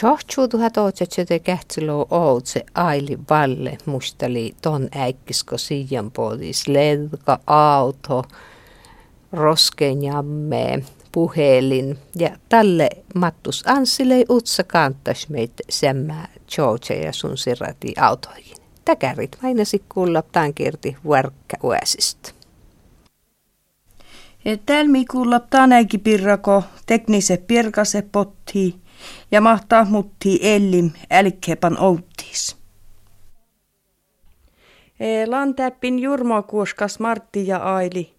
Tjohtsu tuhat otsetsete kähtsilö ootse aili valle mustali ton äikkisko siian pois ledka auto roskenjamme puhelin ja tälle Mattus Anssille utsa kantas meitä semmä George ja sun sirrati autoihin. Täkärit mainasi kuulla tämän kirti vuorkka uäsistä. Tälmi kuulla tänäkin pirrako teknise pirkase potti ja mahtaa mutti ellim älkkepan outtis. E, Lantäppin Jurmo kuoskas Martti ja Aili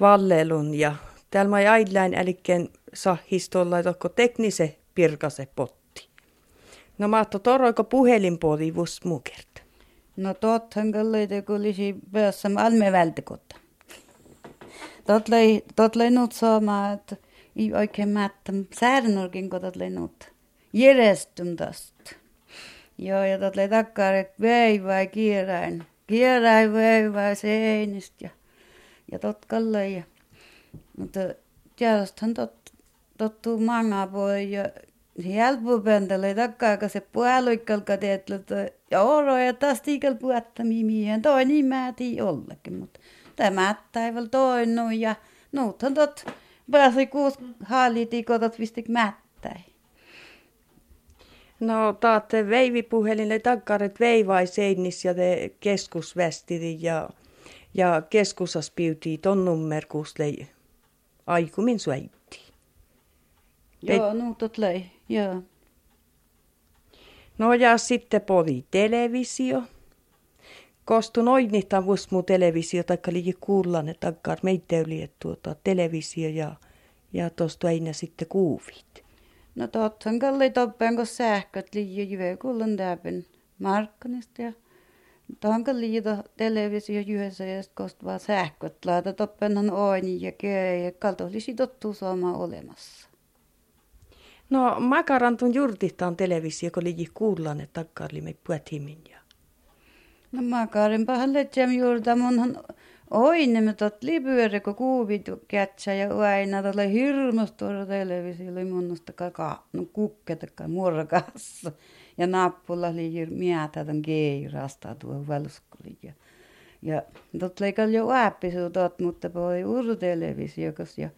Vallelun ja täällä mai aidläin älikkeen sahistolla tokko teknise pirkase potti. No mahto toroiko puhelinpuoli vus mukert. No tottahan kalleita kun olisi päässä alme välttäkotta. Tot lei, tot lei nyt saamaan, että ei oikein mättä. Säädänurkin kun tot lei nyt. Järjestym tästä. Joo, ja tot että vei vai kierräin. Kierräin vei vai seinistä. Ja, ja tot kallei. Ja, mutta tiedästähän tot, tottuu manga voi ja Hjälpupöntele takkaa, kun se puoluikkalka teet, ja oro ja taas tiikal puhatta mimiin, toi niin mä tii ollekin, mutta tämä päivällä toinnu ja nuuthan tot pääsi kuus hallitikotot vistik mättäi. No taatte veivipuhelille takkaret veivai seinis ja te keskusvästiri ja, ja keskusas piutii ton nummerkuusle aikumin suitti. Joo, nuutot lei, joo. No ja sitten podi televisio kostu noin niitä mu televisio, taikka liikin kuullaan, että takkar meitä oli, tuota, televisio ja, ja tuosta aina sitten kuuvit. No tottahan kalli toppen, kun sähköt liian jyve kuulun täpin markkanista ja Tuohon liito televisio yhdessä ja kosta vaan sähköt laita toppenhan oini ja köö ja kalto olisi tottuu saamaan olemassa. No makarantun juurtihtaan televisio, kun liikin kuullaan, että takkar li me puhutimin ja No mä kaaren pahalle jam juurta munhan oine me tot libyöre ko kuuvitu kätsä ja aina tälle hirmus tuoda televisiolle munnosta kaka no kukketakai muorokassa ja nappula li mietä ton keirasta tuo valskuli ja ja tot leikal jo ääppisu mutta poi uru televisio ja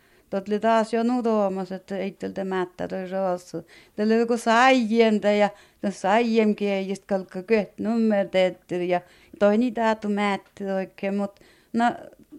Taas jo nutoamassa, että ei tältä mättä toi roossa. Tällä joku saienta ja saiem kiejistä kalkka köt nummer teetteri ja toi niitä atu mätti oikein, mutta no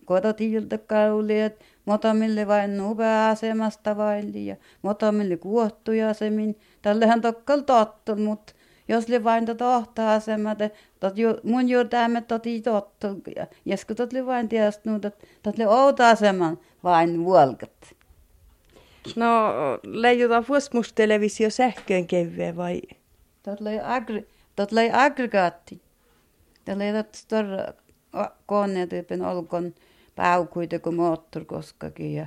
kototilta kauli, että motamille vain nupea-asemasta vain ja motamille kuohtuja asemin. Tällähän tokkal tottu, mutta jos le vain tota ohtaa asemat, tot ju, mun juuri tämä toti tottu. Ja jos tot le vain tiedät, että tot le outa aseman vain vuolkat. No, leijuta vuosmus televisio sähköön kevyen vai? Tot lei, agri, tot lei aggregaatti. Tot lei tot storra konetyypin olkon paukuita kuin moottorkoskakin. Ja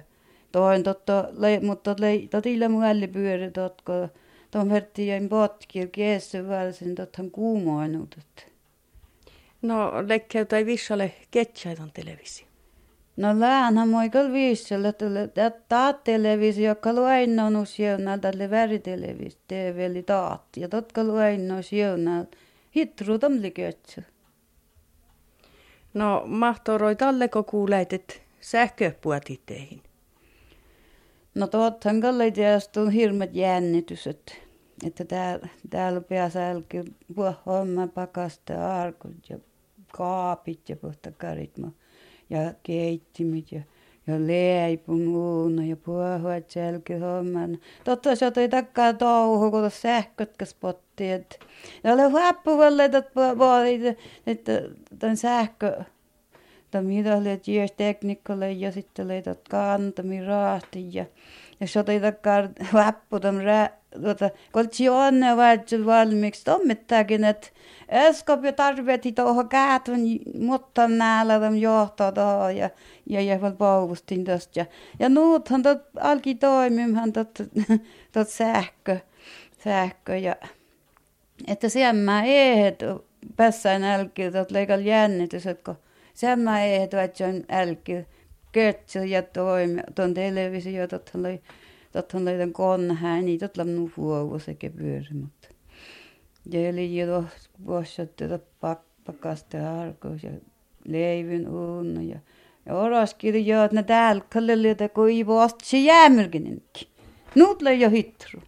toin totta, mutta tot lei, tot illa mualli pyöri tot, kun tuon vertti jäin potkir kiessu valsin, tothan kuumoinut. No, lekkeytai vissalle ketsäitan televisio. No läänhän moi kyllä viiselle, että taat televisio, joka luennon on siunaa, tälle väritelevisio, TV taat, ja totka luennon siunaa, hitru tamli kötsä. No, mahtoroi talleko kuulet, että sähköpuotiteihin? No tottahan kalle tietysti on hirmet jännitys, että, täällä, täällä pääsälki homma pakasta arkut ja kaapit ja puhtakarit ja keittimit ja, ja leipomuuna ja puohuat homman. Totta se toi takkaa touhu, kun sähkötkäs pottiet. Ja ole huappuvalle, että tämän sähkö, että mitä oli teknikolle ja sitten leitat kantami raahti ja ja seda ei taha vappuda, vaata, koalitsioon vahetus valmiiksi toimittakin, että äsken tarvitsi tuohon kätön mutta näillä johtaa tuohon ja, ja jäävät pauvustin tästä. Ja, ja nuuthan tot alki toimimaan tot, tot sähkö, sähkö ja että sen mä ehet päässään älkiä, tot leikal jännitys, että kun sen mä ehet, että se on älkiä. Kötsö ja toimi, tuon televisio, tot oli Totta on konhää, niin totta on nu vuovu sekä pyöri, mutta. Ja eli jo vuosat tätä pakkasta arkois ja leivyn unna ja ja oraskiri jo, että ne täällä kallelle, että kun ei voi se jäämyrkinenkin. Nuut jo hitru.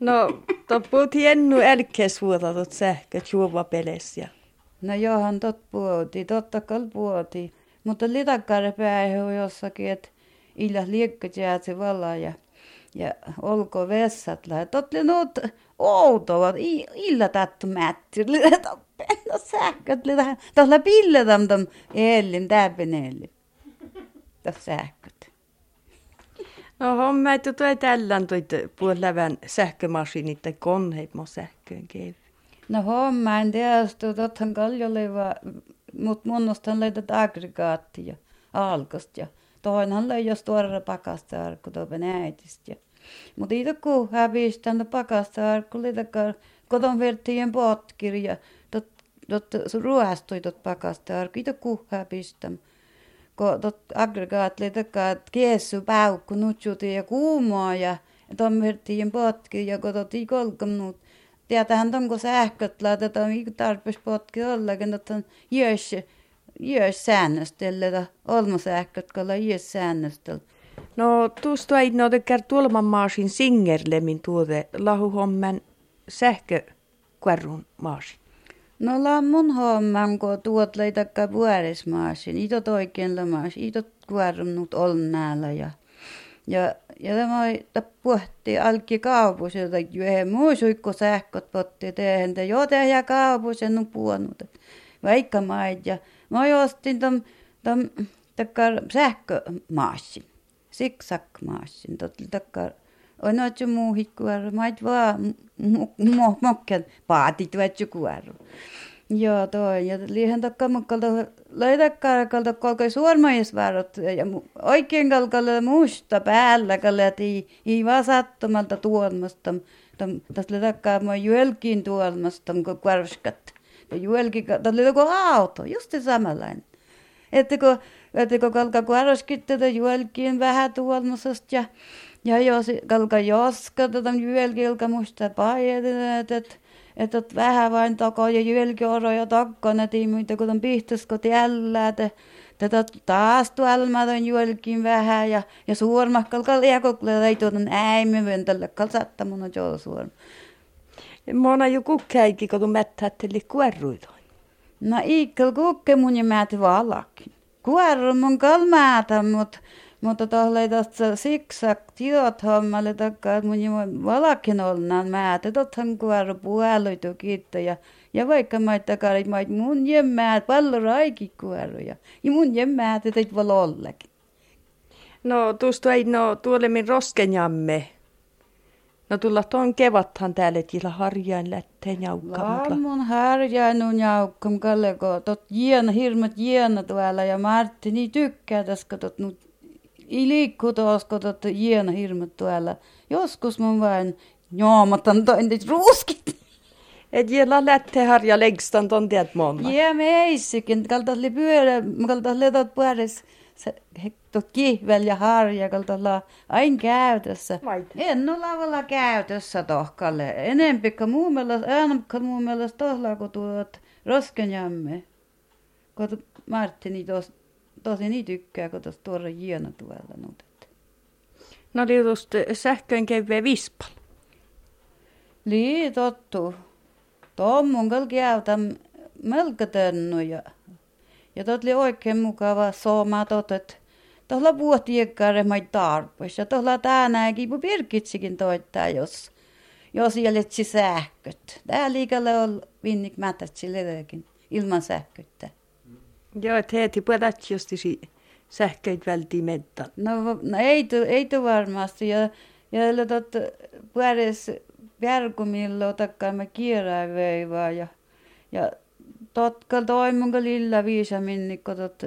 No, to puhuti ennu älkees vuotta tot sähkö juova peles ja. No johan tot puhuti, totta kai puhuti. Mutta litakkaare päähän on jossakin, että illas liekkat se valaa ja, ja olko vessat lähe. Totti nuut outoa, illa tattu mätti, penna sähköt, lida, tällä pilletam tam ellin, täpin ellin. Tässä sähköt. No homma, että tuo tällän toi puolävän sähkömasiinit tai koneet mo sähköön käy. No homma, en tiedä, tottahan kaljoleiva, mutta monnostaan löydät aggregaattia alkosta ja toinhan löi jos tuore pakasta arkku tuopen äitistä. Ja. Mutta itse kun hävistän pakasta arkku, koton verttiin potkirja, tot, tot, ruoastui tot pakasta arkku, itse kun hävistän kun tot aggregaatli että kiessu paukku nutsuti ja kuumaa ja tommertiin potki ja kun toti kolkamnut. Tietähän tonko sähköt laitetaan mikä tarpeeksi potki ollakin, että on jös, jös säännöstellä, että olmosähköt, kun ollaan jös säännöstellä. No tuosta ei no tekär tuolman maasin singerlemin tuote lahuhomman sähkökärrun maasin. No mun homman, kun tuot leitakka vuoresmaasin, itot oikein lamas, itot kuorunut on näillä ja ja, ja tämä puhti alki kaupus, jota juhe muu suikko sähköt potti tehen, te jo tehdä kaupus ja nupuonut. Vaikka maid ja mä ostin tom, tom takkar sähkömaasin, siksak-maasin, totta takkar on otsu muu hikkuar, mait vaan mokken paatit vetsu kuoru. Joo, toi. Ja liihän takka mukkalta leidakkarakalta kolkai suormaisvarot ja oikein kalkalle musta päällä kalle, että ei, ei vaan sattumalta tuolmasta. Tästä takkaa mä jälkiin tuolmasta, kun kvarvskat. Ja tässä oli joku auto, just se samanlainen. Että kun, että kun kalka kvarvskit tätä jälkiin vähän tuolmasesta ja ja jos kalka joska tätä jälkiin musta paijat, että että vähän vain takaa ja jälkioro ja takana tiimyitä, kun on pihtusko tiellä, että tätä taas tuolla on jälkiin vähän ja, ja suurmahkal liekokle ei tuota äimme ventälle kalsattamuna joo suorma. Mona jo kukkäikin, kun mättätteli kuorruita. No ikkel kukke mun ja määti valakin. Kuorru mun kalmaata, mutta mutta tohle tuosta siksak tiot hommalle takkaa, että mun valakin ollaan määtä, tothan kuoro puoluitu kiitto ja ja vaikka maita kaarit mait mun jemmäät pallo raiki kuoroja. Ja mun jemmäät et voi ollakin. No tuosta ei no tuolemmin roskenjamme. No tulla tuon kevathan täällä, että harjain lätteen jaukka. mun harjain on jaukkam kalle, kun tot jiena, hirmat jiena tuolla ja Martti niin tykkää tässä, kun tot nyt ei liikku taas, kun tot jiena hirmat tuolla. Joskus mun vain joomatan tointit ruuskit. Et jällä lätte harja legstan ton tiedät monna. Ja meissäkin, kaltas li pyörä, kaltas letot se tot kihvel ja harja, kaltas la aina käytössä. En ole lavalla käytössä tohkalle. Enempi kuin muu mielestä, enemmän kuin muu mielestä tohla, kun tuot roskenjamme. Kun Martini tos, tosi niin tykkää, kun tos tuoda jiena tuolla nutet. No liutusta sähköön kevää vispal. Lii tottu. Tommun melko tennu ja, ja tot oli oikein mukava sooma tot, että tuolla vuotiekkaare mai tarpeessa. Ja tuolla tänäänkin, kun pirkitsikin toittaa, jos, jos jäletsi sähköt. Tää liikalle on vinnik mätätsi ledekin ilman sähköttä. Joo, että heti justi sähköit vältiin mettä. No, no ei, tu, ei tu varmasti. Ja, ja tot, puhudes Bjärgomilla otakkaamme kieraveivaa ja, ja totka toimunka lilla viisa minnikko tot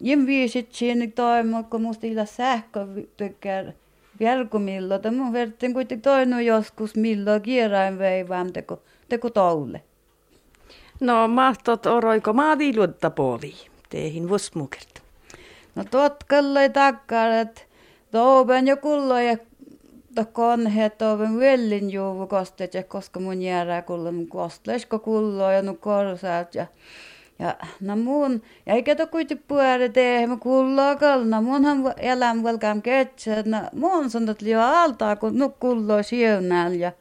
jem viisit sinne toimukko musta illa sähkö tykkää Bjärgomilla mutta mun vertin kuitenkin toinu joskus milloin kierainveivaan teko, teko toulle. No mahtot oroiko maaviluutta puoli, teihin vosmukert. No totkalla takkaa, että toupen jo kulloja tokkon hetoven vellin juovu kostet ja koska mun jäädä kulla mun kostlesko kulloa ja nu korsaat ja ja no mun, ja eikä to kuitenkin puhuta tehdä, mä kuullaan kalna, munhan elämä velkaan ketsä, no mun sanot liian altaa, kun nu kuullaan siunäällä, ja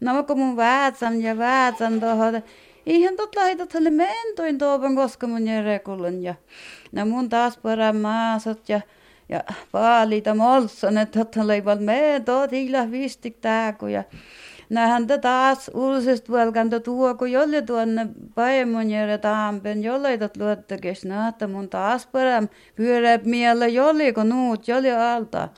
no kun mun väätsän ja väätsän tuohon, ihan tot laitat hälle mentoin tuopan, koska mun järjekulun, ja no mun taas paraan maasot, ja ja paalita molson, että leival me tot hiila vistik tääku, ja häntä taas uusest velkanta tuo, kun jolle tuonne paimonjere taampen, jolle tot luottakes nahta mun taas parem pyörä miellä jolle, kun nuut jolle alta.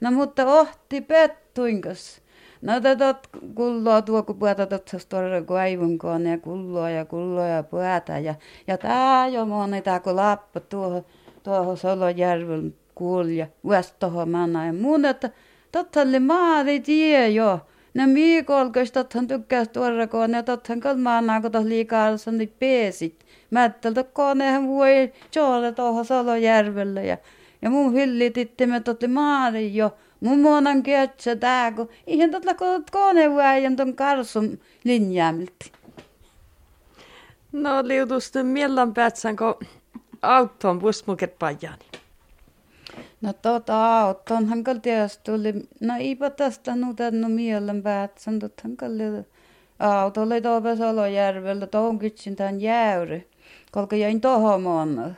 No mutta ohti pettuinkas. No tätä kulloa tuo, kun puhuta tuossa tuolla kaivunkoon ja kulloa ja kulloa ja puhuta. Ja, ja tää jo moni tää kun lappa tuohon, tuohon Solojärven kuulja, vuosta tuohon manna. Ja muun, että totta oli maari tie jo. No miikolkos tothan tykkäs tuorakoon ja tothan kalmaanaa, kun liikaa sanni peesit. Mättältä konehan voi tuohon Salojärvelle ja, ja mun hillititte totti maari jo. Mun muonan ketsä tää, kun ihan totla kun kone väijän ton karsun linjaamilti. No liutusten miellan päätsän, kun auton busmuket pajani. No tota auton hankal tietysti tuli, no eipä tästä nutennu mielen päätsän, tot hankal auto oli tuolla Salojärvellä, tuohon kytsin tämän jäyry, kolka jäin tohon muonna.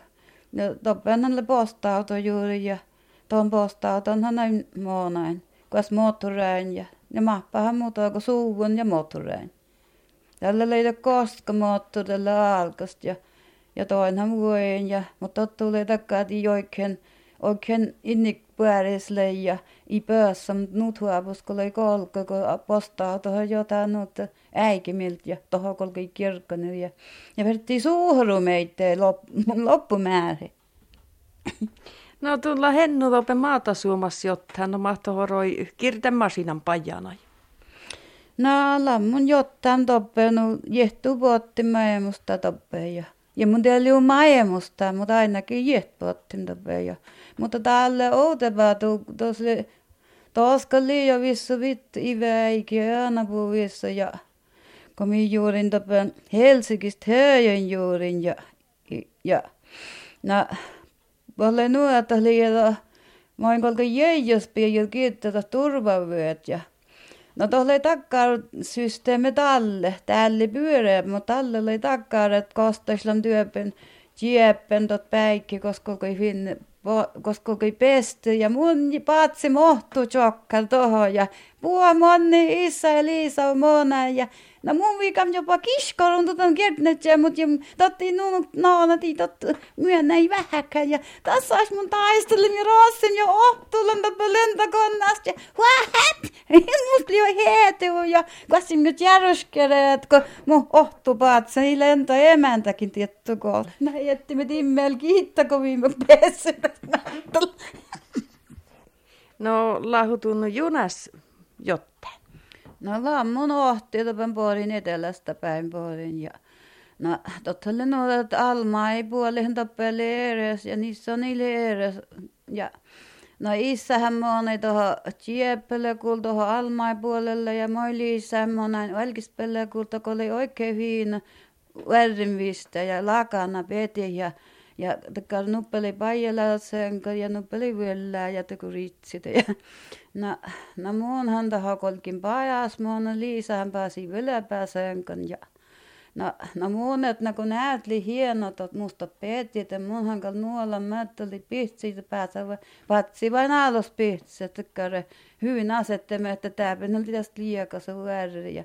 Ja toppen hänelle posta-auto juuri ja tuon näin muunain, kuas moottorein ja, ja mahpahan muuta kuin suuvun ja moottorein. Tällä leitä koska moottorilla alkast ja, ja toinhan vuoden ja, mutta tuli takaisin oikein oikein innik päärisle ja i päässä, mutta nyt huopus, kun oli kolka, kun postaa tuohon jotain äikimiltä ja tuohon kolki kirkkonen ja, ja vertti suhru meitä lop, loppumäärä. No tulla hennu lope maata suomassa, jotta hän on mahtohoroi kirtemasinan pajana. No lammun jotain toppenu, jehtu vuotti maemusta toppeen ja ja mun tiedä maemusta, mutta ainakin jehtu vuotti toppeen ja mutta tälle outevaa tosi toska liian vissu vitt i väike aina puhuissa ja kun minä juurin tapan Helsingistä höjön juurin ja, ja no olen nuota liian mä oon kolka jäijäs pian kiittää turvavyöt ja No tuolla takkaa systeemi talle, tälle pyöreä, mutta talle oli takkaa, että kostaislan työpen, jieppen tot päikki, koska kun finne koska kui pesty ja mun patsi mohtu tjokkal tohon ja puo monni isä ja Liisa on mona ja no mun viikam jopa kiskorun tuton kertnet ja mut ja totti nuun naanati tot myönnä ei vähäkään ja tässä olisi mun taistelin ja rossin jo ohtulan tappa lentokonnasta ja huahat musta lio heetu ja kassin nyt järjeskereet kun mun ohtu patsi ei lento emäntäkin tietty kun näin jätti me timmel kiittää kun viime pessyt No lahutunut junas jotte. No lammun ohti puolin etelästä päin puolin ja No tottalle no, että Alma ei puolihin tappeli eres ja niissä on niille eres. Ja no issähän mä oon tuohon Tieppelle kuul tuohon Almai puolelle ja moi Liisa mä oon Välkispelle kuul kun oli oikein hiina värrinvistä ja lakana peti ja ja tekal nuppeli paijalla senka ja nuppeli vyöllää ja teku ritsit ja no, no muun häntä hakolkin pajas muun Liisahan pääsi vyläpää senkan ja No, no muun, että kun näet li hienot, että musta peetti, että mun hankal nuolla mätteli pihtsi, pääsä vatsi vain alos pihtsi, että hyvin asettemme, että tämä penelti tästä liiakas väärin ja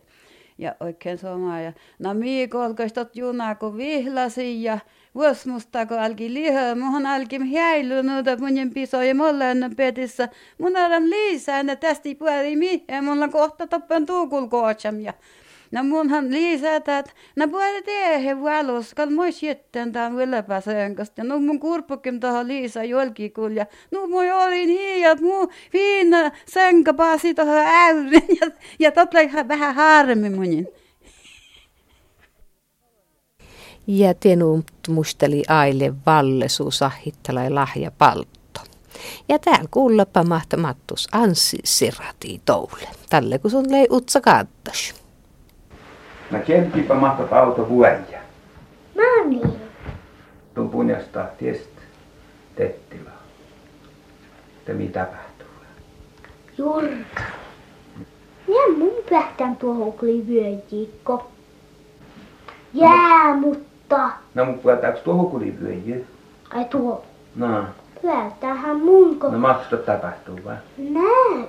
ja oikein sama. Ja no Miikolkos tot junaa kun vihlasi ja vuosmusta kun alki lihaa. Muhan alki häilynyt, että mun piso ja mulla ennen petissä. Mun olen liisää, että tästä puoli mihin. Mulla on kohta toppen tuukul ja No munhan lisätä, että no puoli tehe valus, kal moi sitten tämän kanssa. No mun kurppukin tuohon Liisa jolkikuul ja no moi olin hiijat, muu viina senka pääsi tuohon äyrin ja, ja tot vähän harmi munin. Ja tenut musteli aile vallesu sahittala lahja paltto. Ja täällä kuullapa mahtamattus Anssi Sirati toule. Tälle kun sun lei utsa kattas. Mä kempipä mahtat auto vuoja. No niin. Tuon punjasta tiest tettila. Te mitä tapahtuu? Jurka. Ja mun pähtän tuohon oli vyöjiikko. Jää, mutta... No mun puhutaanko tuohon kuli vyöjy? Ai tuo. No, Pyötähän mun ko... no mahtusta tapahtuu vai? Näy.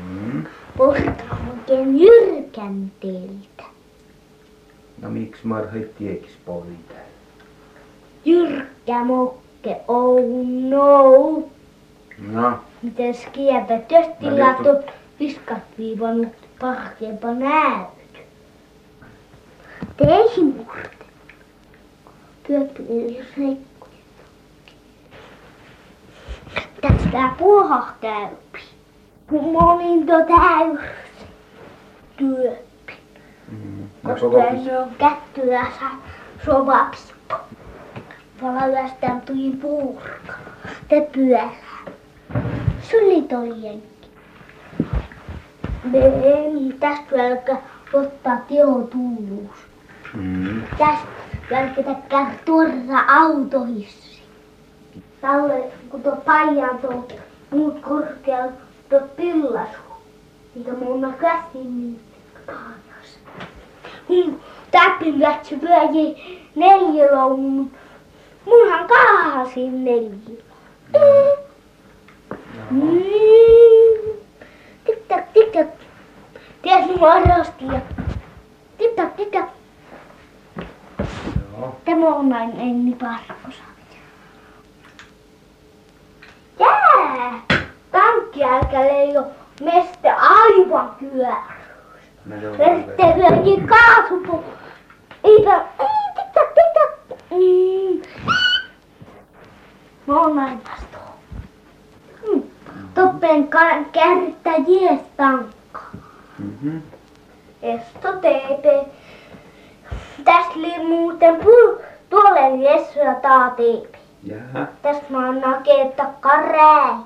Mm. Ostaa oikein jyrkän teiltä. No miksi marhit tiekis poita? Jyrkkä mokke, oh no. No, Mites kiepät, jos No on viskat viivannut parkeempa näyt. Teihin murte. Työpili reikku. Tästä puohah täypi. Kun mä olin tuo täys. Työppi. mm. Koska koko se on kättylässä sovapsikko. Valavästään tuli puurka. Te pyörää. Suli toi jenkki. Me ei tästä välkä ottaa teotuus. Mm. Tästä välkä täkkää tuoda autohissi. Tälle, kun tuo paijaa tuo muut korkealla tuo pillasu. Mikä mun on käsin niin kaajas. Mun täppin lähtsy pyöji neljäloun, mut munhan kaahasin neljä. Mm. Tik tak tik tak. Ties mun arrostia. Tik Näin Enni Parkosa. Jää! Tankki älkä leijo meste aivan kyörys. Verte hyöji kaasupu. Eipä, ei, tikka, tikka. Mm. Mä oon näin vastoon. Mm. Toppen kärttä jees tankka. Mhm. Esto teepe. Tästä oli muuten pul- tuolle Jessuja taa teepi. Jaha. Tästä mä oon naketta karää.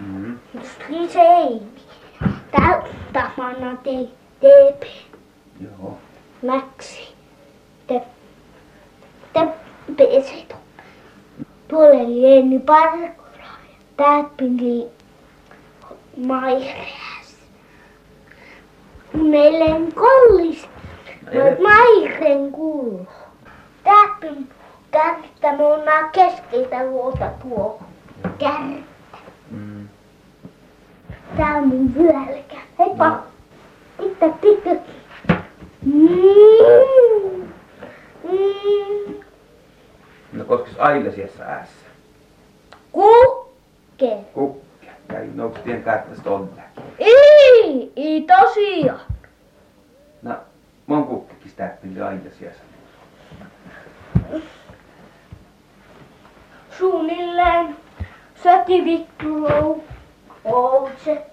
Mm. Tästä oli se ei. Täältä mä annan te- teepi. Joo. Mäksi. Te, te peset. Tuolle oli Enni Parkola. Täppili Maireas. Mun eilen kollis. No ei- Mairen kuulu. Täppin kärttä me on keskeltä luota tuo. Kärttä. Mm. Tää on mun vyölkä. Heippa. No. Tikka, tikka. Mm. Mm. No koskis aina siellä äässä? Kukke. Kukkia. Käy nouks tien kartasta olla. Ei, ei tosiaan. Aina siellä. Suunnilleen söti vittu Ouse.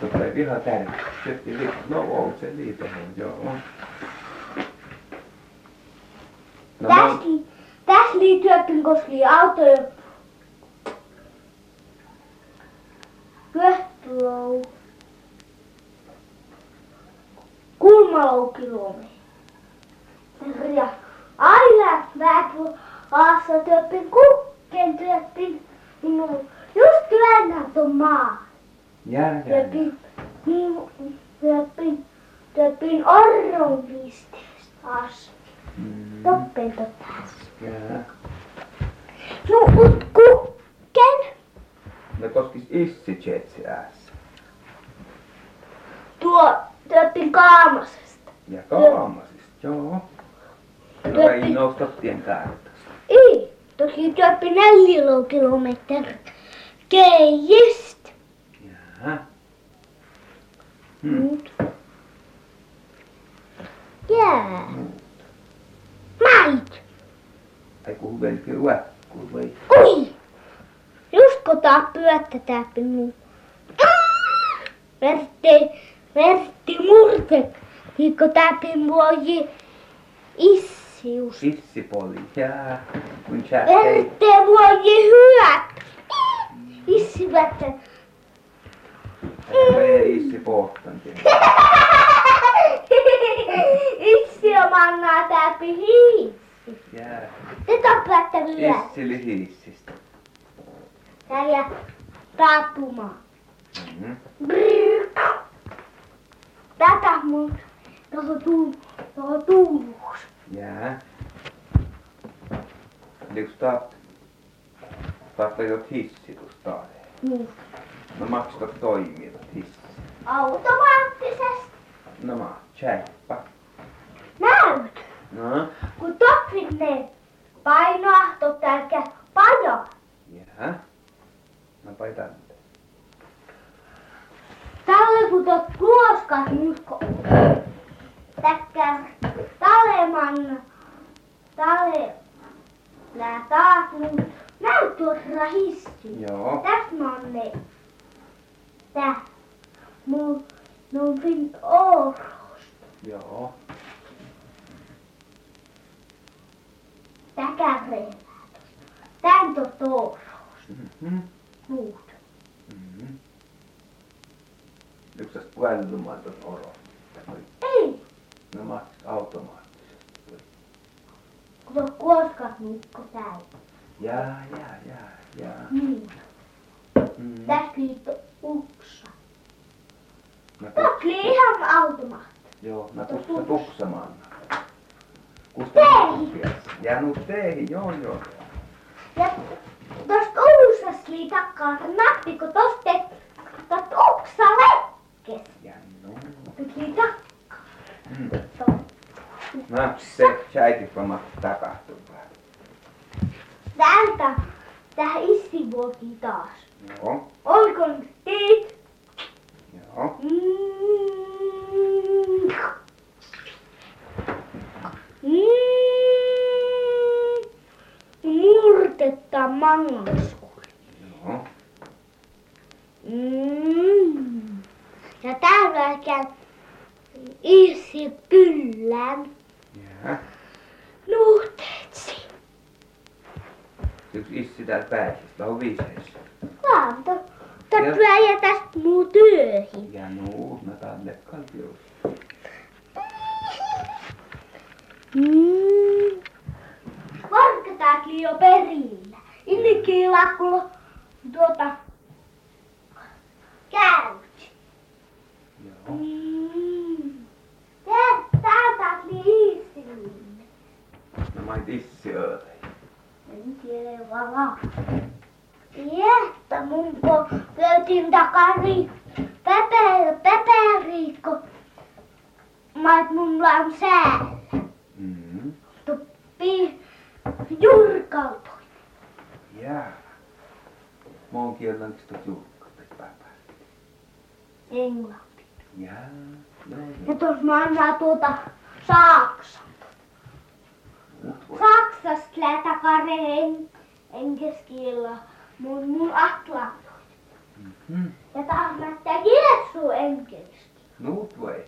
Tota ei ihan tärkeä. Syötti li... No on se liitohon, joo. No, Tässä no, li- täs liittyy koski autoja. Pyöhtylou. Kulmaloukilometri. Ja aina väpy aassa työppin kukken työppin. Minun just työnnä tuon maa. jää, jää. Työppin, työppin, työppin orron pisteestä asti. Mm, Toppen totas. jää. No, mut kukken. No koskis issi tsetsi äässä. Tuo työppin kaamasesta. Ja kaamasista, joo. No Työtti- ei nousta tien kartasta. Ei, toki työppin neljä kilometriä. Keijistä. Jää. Hmm. Mut. Jää. Mait. Ai kuhu velki uäkkuu vai? Ui. Just kotaa pyöttä täppi muu. Vertti, vertti murte. Hiikko täppi muoji issi. issi just. Issipoli, jaa. Kun sä. Ette voi hyvät. Issi vettä. Ei issi pohtan Issi on mannaa täpi hiissi. Jää. Te tappatte vielä. Issi lihissistä. Täällä tappuma. Mhm. Tätä mun tuohon tuu, tuohon tuuluus. Jää. Liks taat? Taat jot hissi tuosta. Niin. No maksat toimivat hissi. Automaattisesti. No ma, tjäppa. Näyt. No. Kun toppit ne painoahto tälkä pajo. Jää. No paitan. Tälle kun tot kuoskat musko. Täkkää taleman. Tale. Nää taas mun. Näyt tuossa hissi. Joo. Täs mä oon ne. Tää. Mun. No fin oros. Joo. Täkä reivää. Tän tot oros. Mhm. Muut. Tuon oro. Ei. No maks automaattisesti. Kun tot kuoskat nukko täällä. Jaa, jaa, jaa, jaa. Tästä liitto uksa. Mä Tot li ihan automaatti. Joo, mä tussa tuksamaan. Kusta Teihin. Ja nu teihin, joo joo. Ja tosta uusas lii takkaa nappi, kun tosta tot uksa no. Takkaa. Mm. No, se säitikoma tapahtuu. Täältä tähän issi vuoki taas. Joo, Olko teet? joo. Mm. Mm. Murtetta mangaskuun. Joo. Mm. Ja täällä käy issi pyllän Jaa. nuhteetsi. Yksi issi täältä pääsistä on viiseessä. Vaan to, to Ja- tästä muu työhin. Ja nu, mä talle kaltius. Mm. Varkatat liio perillä. Innikin lakkulo tuota käyt. Joo. Mm. Tää- Täältä liisille. No mä oon issi öötä. En vala. Jättä mun po löytin takari. Pepe, peperiikko. Mait mun on säällä. Mhm. Tuppi jurkautui. Jaa. Mä oon kiellänkis tot julkkaat, papa. Englanti. Joo, Ja tos mä annan tuota Saksa. Mut voi. Saksasta lätakare en, enkeskielä. Mun, mun atlanto. Mhm. Ja taas mättä Jeesu enkelski. Nuut voi.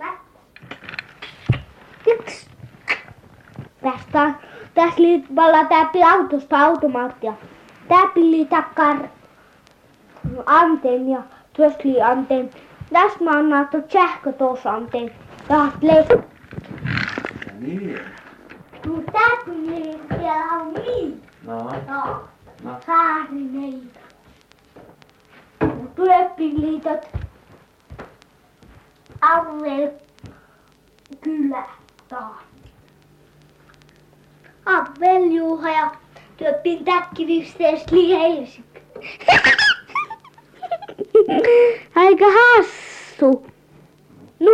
Yksi. Tästä, tässä liittää täppi autosta automaattia. Täppi takkar anteen ja tuossa anteen. Tässä mä annan tuon sähkö tuossa anteen. Taas leikkaa. Ja niin. Mut täppi lii siellä on niin. No. No. No. Saarineita. Mut Työppiliitot. Arvel kylä taas. Juha ja työppin täkkivistees liheisik. Aika hassu. No.